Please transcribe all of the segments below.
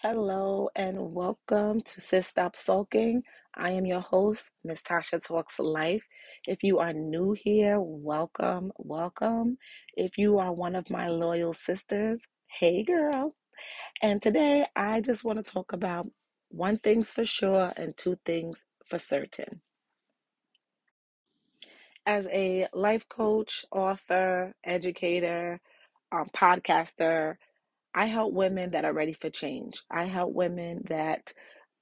Hello and welcome to Sis Stop Sulking. I am your host, Miss Tasha Talks Life. If you are new here, welcome, welcome. If you are one of my loyal sisters, hey girl. And today I just want to talk about one thing's for sure and two things for certain. As a life coach, author, educator, um, podcaster, I help women that are ready for change. I help women that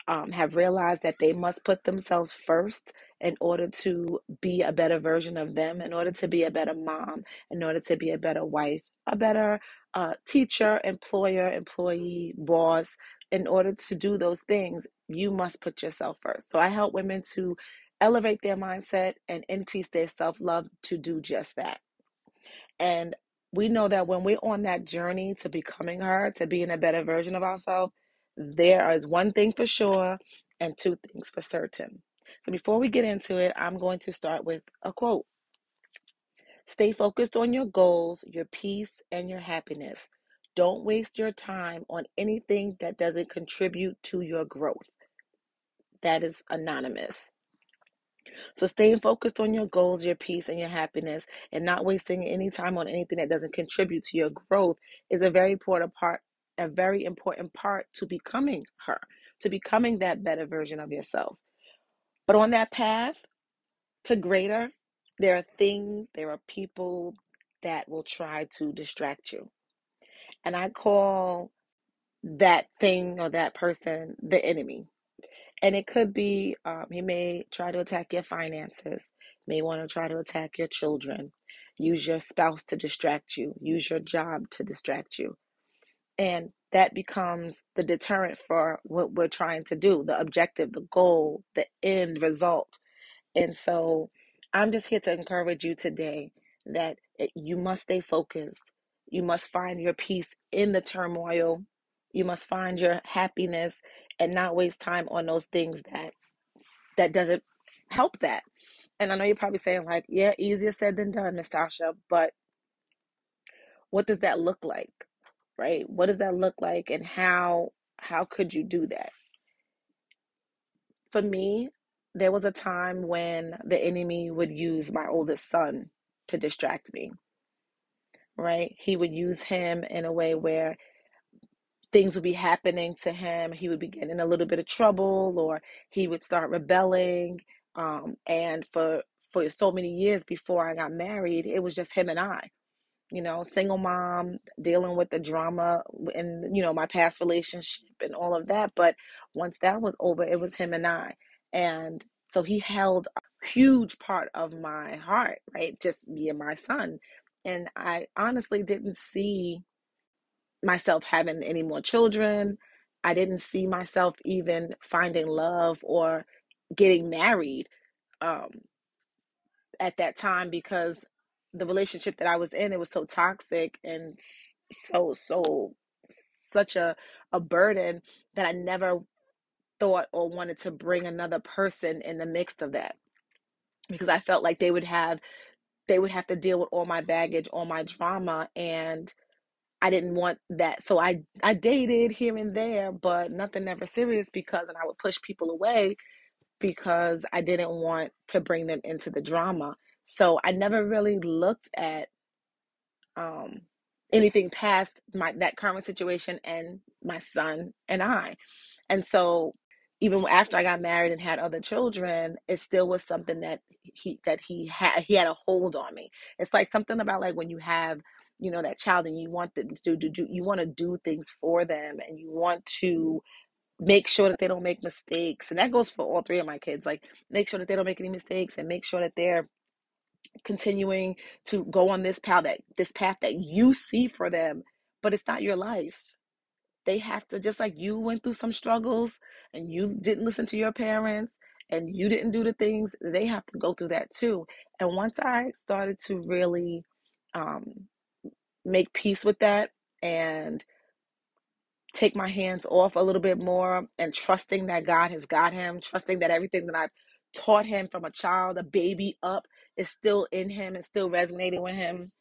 um, have realized that they must put themselves first in order to be a better version of them, in order to be a better mom, in order to be a better wife, a better uh, teacher, employer, employee, boss. In order to do those things, you must put yourself first. So I help women to elevate their mindset and increase their self love to do just that. And we know that when we're on that journey to becoming her, to being a better version of ourselves, there is one thing for sure and two things for certain. So before we get into it, I'm going to start with a quote Stay focused on your goals, your peace, and your happiness. Don't waste your time on anything that doesn't contribute to your growth. That is anonymous. So staying focused on your goals, your peace, and your happiness, and not wasting any time on anything that doesn't contribute to your growth is a very important part, a very important part to becoming her, to becoming that better version of yourself. But on that path to greater, there are things, there are people that will try to distract you. And I call that thing or that person the enemy and it could be um, he may try to attack your finances, may want to try to attack your children, use your spouse to distract you, use your job to distract you. And that becomes the deterrent for what we're trying to do, the objective, the goal, the end result. And so I'm just here to encourage you today that you must stay focused. You must find your peace in the turmoil. You must find your happiness and not waste time on those things that that doesn't help that. And I know you're probably saying like, yeah, easier said than done, Miss Tasha, but what does that look like? Right? What does that look like and how how could you do that? For me, there was a time when the enemy would use my oldest son to distract me. Right? He would use him in a way where things would be happening to him. He would be getting in a little bit of trouble or he would start rebelling. Um, and for for so many years before I got married, it was just him and I. You know, single mom, dealing with the drama and, you know, my past relationship and all of that. But once that was over, it was him and I. And so he held a huge part of my heart, right? Just me and my son. And I honestly didn't see myself having any more children. I didn't see myself even finding love or getting married um, at that time because the relationship that I was in it was so toxic and so so such a a burden that I never thought or wanted to bring another person in the mix of that because I felt like they would have they would have to deal with all my baggage, all my drama and I didn't want that. So I I dated here and there, but nothing ever serious because and I would push people away because I didn't want to bring them into the drama. So I never really looked at um anything past my that current situation and my son and I. And so even after I got married and had other children, it still was something that he that he had he had a hold on me. It's like something about like when you have you know that child and you want them to do, you want to do things for them and you want to make sure that they don't make mistakes and that goes for all three of my kids like make sure that they don't make any mistakes and make sure that they're continuing to go on this path that this path that you see for them but it's not your life. They have to just like you went through some struggles and you didn't listen to your parents and you didn't do the things they have to go through that too and once i started to really um, make peace with that and take my hands off a little bit more and trusting that God has got him, trusting that everything that I've taught him from a child, a baby up, is still in him and still resonating with him.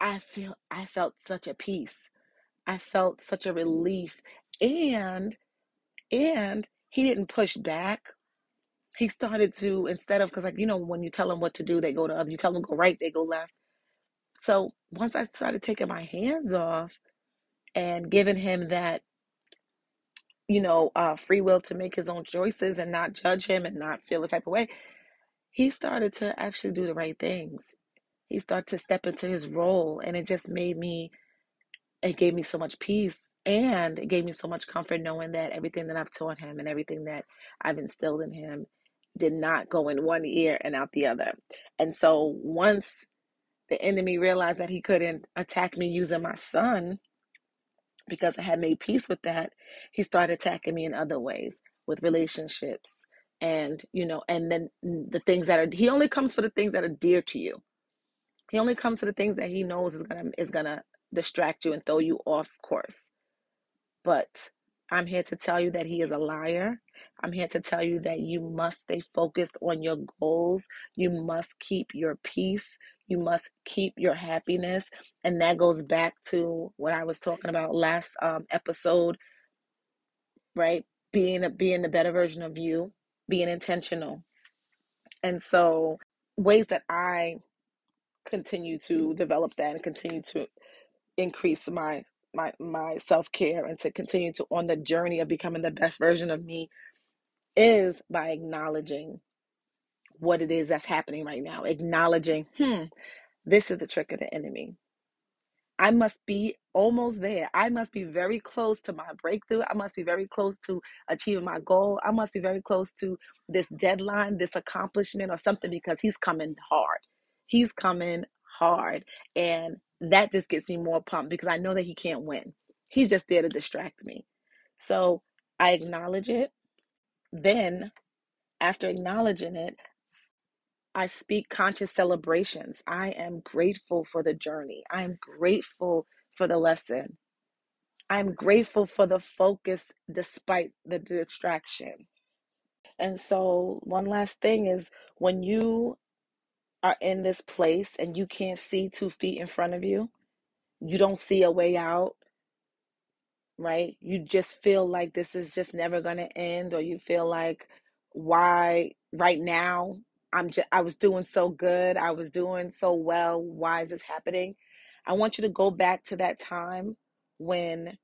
I feel I felt such a peace. I felt such a relief. And and he didn't push back. He started to instead of because like you know when you tell them what to do, they go to other. You tell them go right, they go left. So once I started taking my hands off and giving him that you know uh, free will to make his own choices and not judge him and not feel the type of way, he started to actually do the right things. He started to step into his role, and it just made me it gave me so much peace and it gave me so much comfort knowing that everything that I've taught him and everything that I've instilled in him did not go in one ear and out the other. And so once the enemy realized that he couldn't attack me using my son because I had made peace with that, he started attacking me in other ways with relationships and you know and then the things that are he only comes for the things that are dear to you he only comes to the things that he knows is gonna is gonna distract you and throw you off course. But I'm here to tell you that he is a liar. I'm here to tell you that you must stay focused on your goals. You must keep your peace. You must keep your happiness. And that goes back to what I was talking about last um, episode, right? Being a, being the better version of you, being intentional. And so ways that I continue to develop that and continue to increase my my my self-care and to continue to on the journey of becoming the best version of me is by acknowledging what it is that's happening right now acknowledging hmm this is the trick of the enemy I must be almost there. I must be very close to my breakthrough. I must be very close to achieving my goal. I must be very close to this deadline, this accomplishment, or something because he's coming hard. He's coming hard. And that just gets me more pumped because I know that he can't win. He's just there to distract me. So I acknowledge it. Then, after acknowledging it, I speak conscious celebrations. I am grateful for the journey. I am grateful for the lesson. I'm grateful for the focus despite the distraction. And so, one last thing is when you are in this place and you can't see two feet in front of you, you don't see a way out, right? You just feel like this is just never going to end, or you feel like, why right now? I'm just, I was doing so good. I was doing so well. Why is this happening? I want you to go back to that time when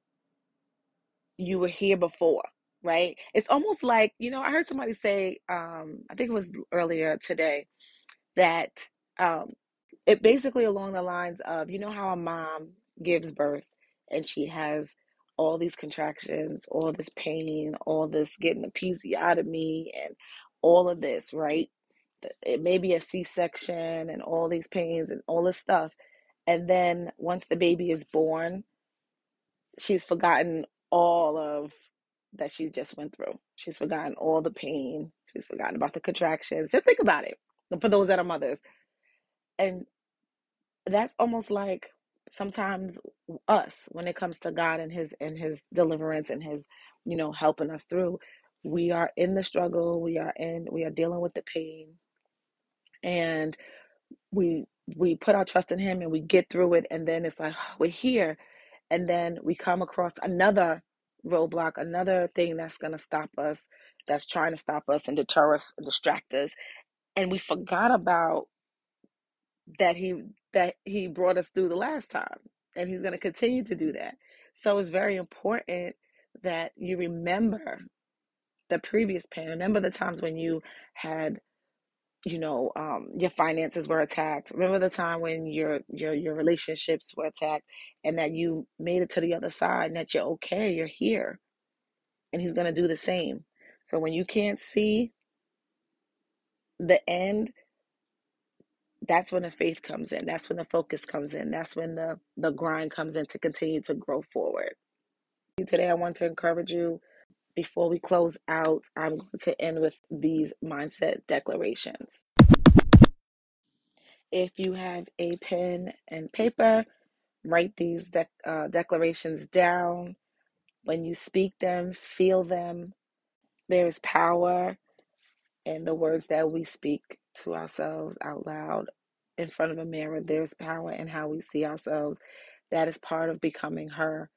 you were here before, right? It's almost like, you know, I heard somebody say, um, I think it was earlier today, that um, it basically along the lines of, you know, how a mom gives birth and she has all these contractions, all this pain, all this getting episiotomy, and all of this, right? It may be a C section and all these pains and all this stuff. And then once the baby is born, she's forgotten all of that she just went through. She's forgotten all the pain. She's forgotten about the contractions. Just think about it. For those that are mothers. And that's almost like sometimes us when it comes to God and his and his deliverance and his, you know, helping us through. We are in the struggle, we are in we are dealing with the pain and we we put our trust in him and we get through it and then it's like oh, we're here and then we come across another roadblock another thing that's going to stop us that's trying to stop us and deter us and distract us and we forgot about that he that he brought us through the last time and he's going to continue to do that. So it's very important that you remember the previous pain. Remember the times when you had you know um, your finances were attacked. Remember the time when your your your relationships were attacked and that you made it to the other side and that you're okay you're here and he's going to do the same. So when you can't see the end that's when the faith comes in that's when the focus comes in that's when the the grind comes in to continue to grow forward today i want to encourage you before we close out i'm going to end with these mindset declarations If you have a pen and paper, write these dec- uh, declarations down. When you speak them, feel them. There is power in the words that we speak to ourselves out loud in front of a mirror. There's power in how we see ourselves. That is part of becoming her,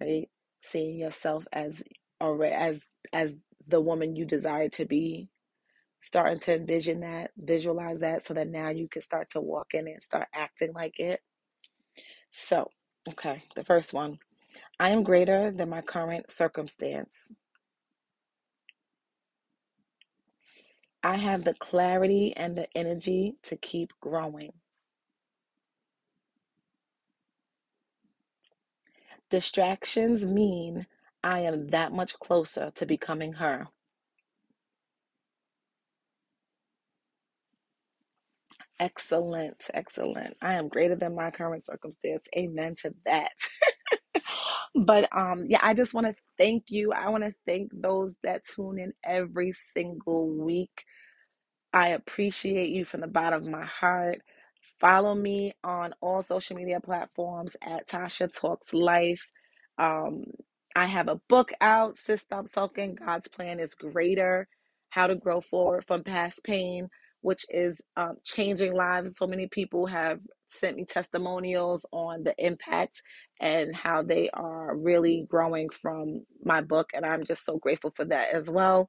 right? Seeing yourself as or as as the woman you desire to be. Starting to envision that, visualize that, so that now you can start to walk in and start acting like it. So, okay, the first one. I am greater than my current circumstance. I have the clarity and the energy to keep growing. Distractions mean I am that much closer to becoming her. Excellent, excellent. I am greater than my current circumstance. Amen to that. but um yeah, I just want to thank you. I want to thank those that tune in every single week. I appreciate you from the bottom of my heart. Follow me on all social media platforms at Tasha Talks Life. Um, I have a book out, Sis Stop Sulking, God's Plan is Greater, How to Grow Forward from Past Pain, which is um, changing lives. So many people have sent me testimonials on the impact and how they are really growing from my book. And I'm just so grateful for that as well.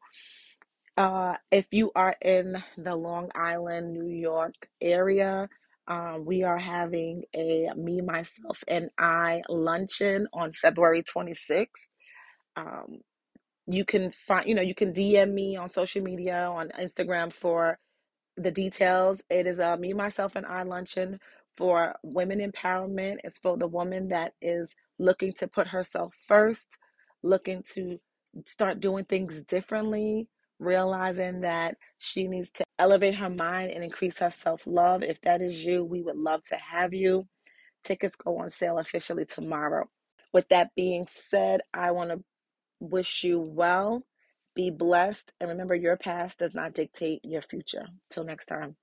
Uh, if you are in the Long Island, New York area, um, we are having a me, myself, and I luncheon on February 26th. Um, you can find, you know, you can DM me on social media on Instagram for the details. It is a me, myself, and I luncheon for women empowerment. It's for the woman that is looking to put herself first, looking to start doing things differently, realizing that she needs to elevate her mind and increase her self love. If that is you, we would love to have you. Tickets go on sale officially tomorrow. With that being said, I want to wish you well. Be blessed. And remember, your past does not dictate your future. Till next time.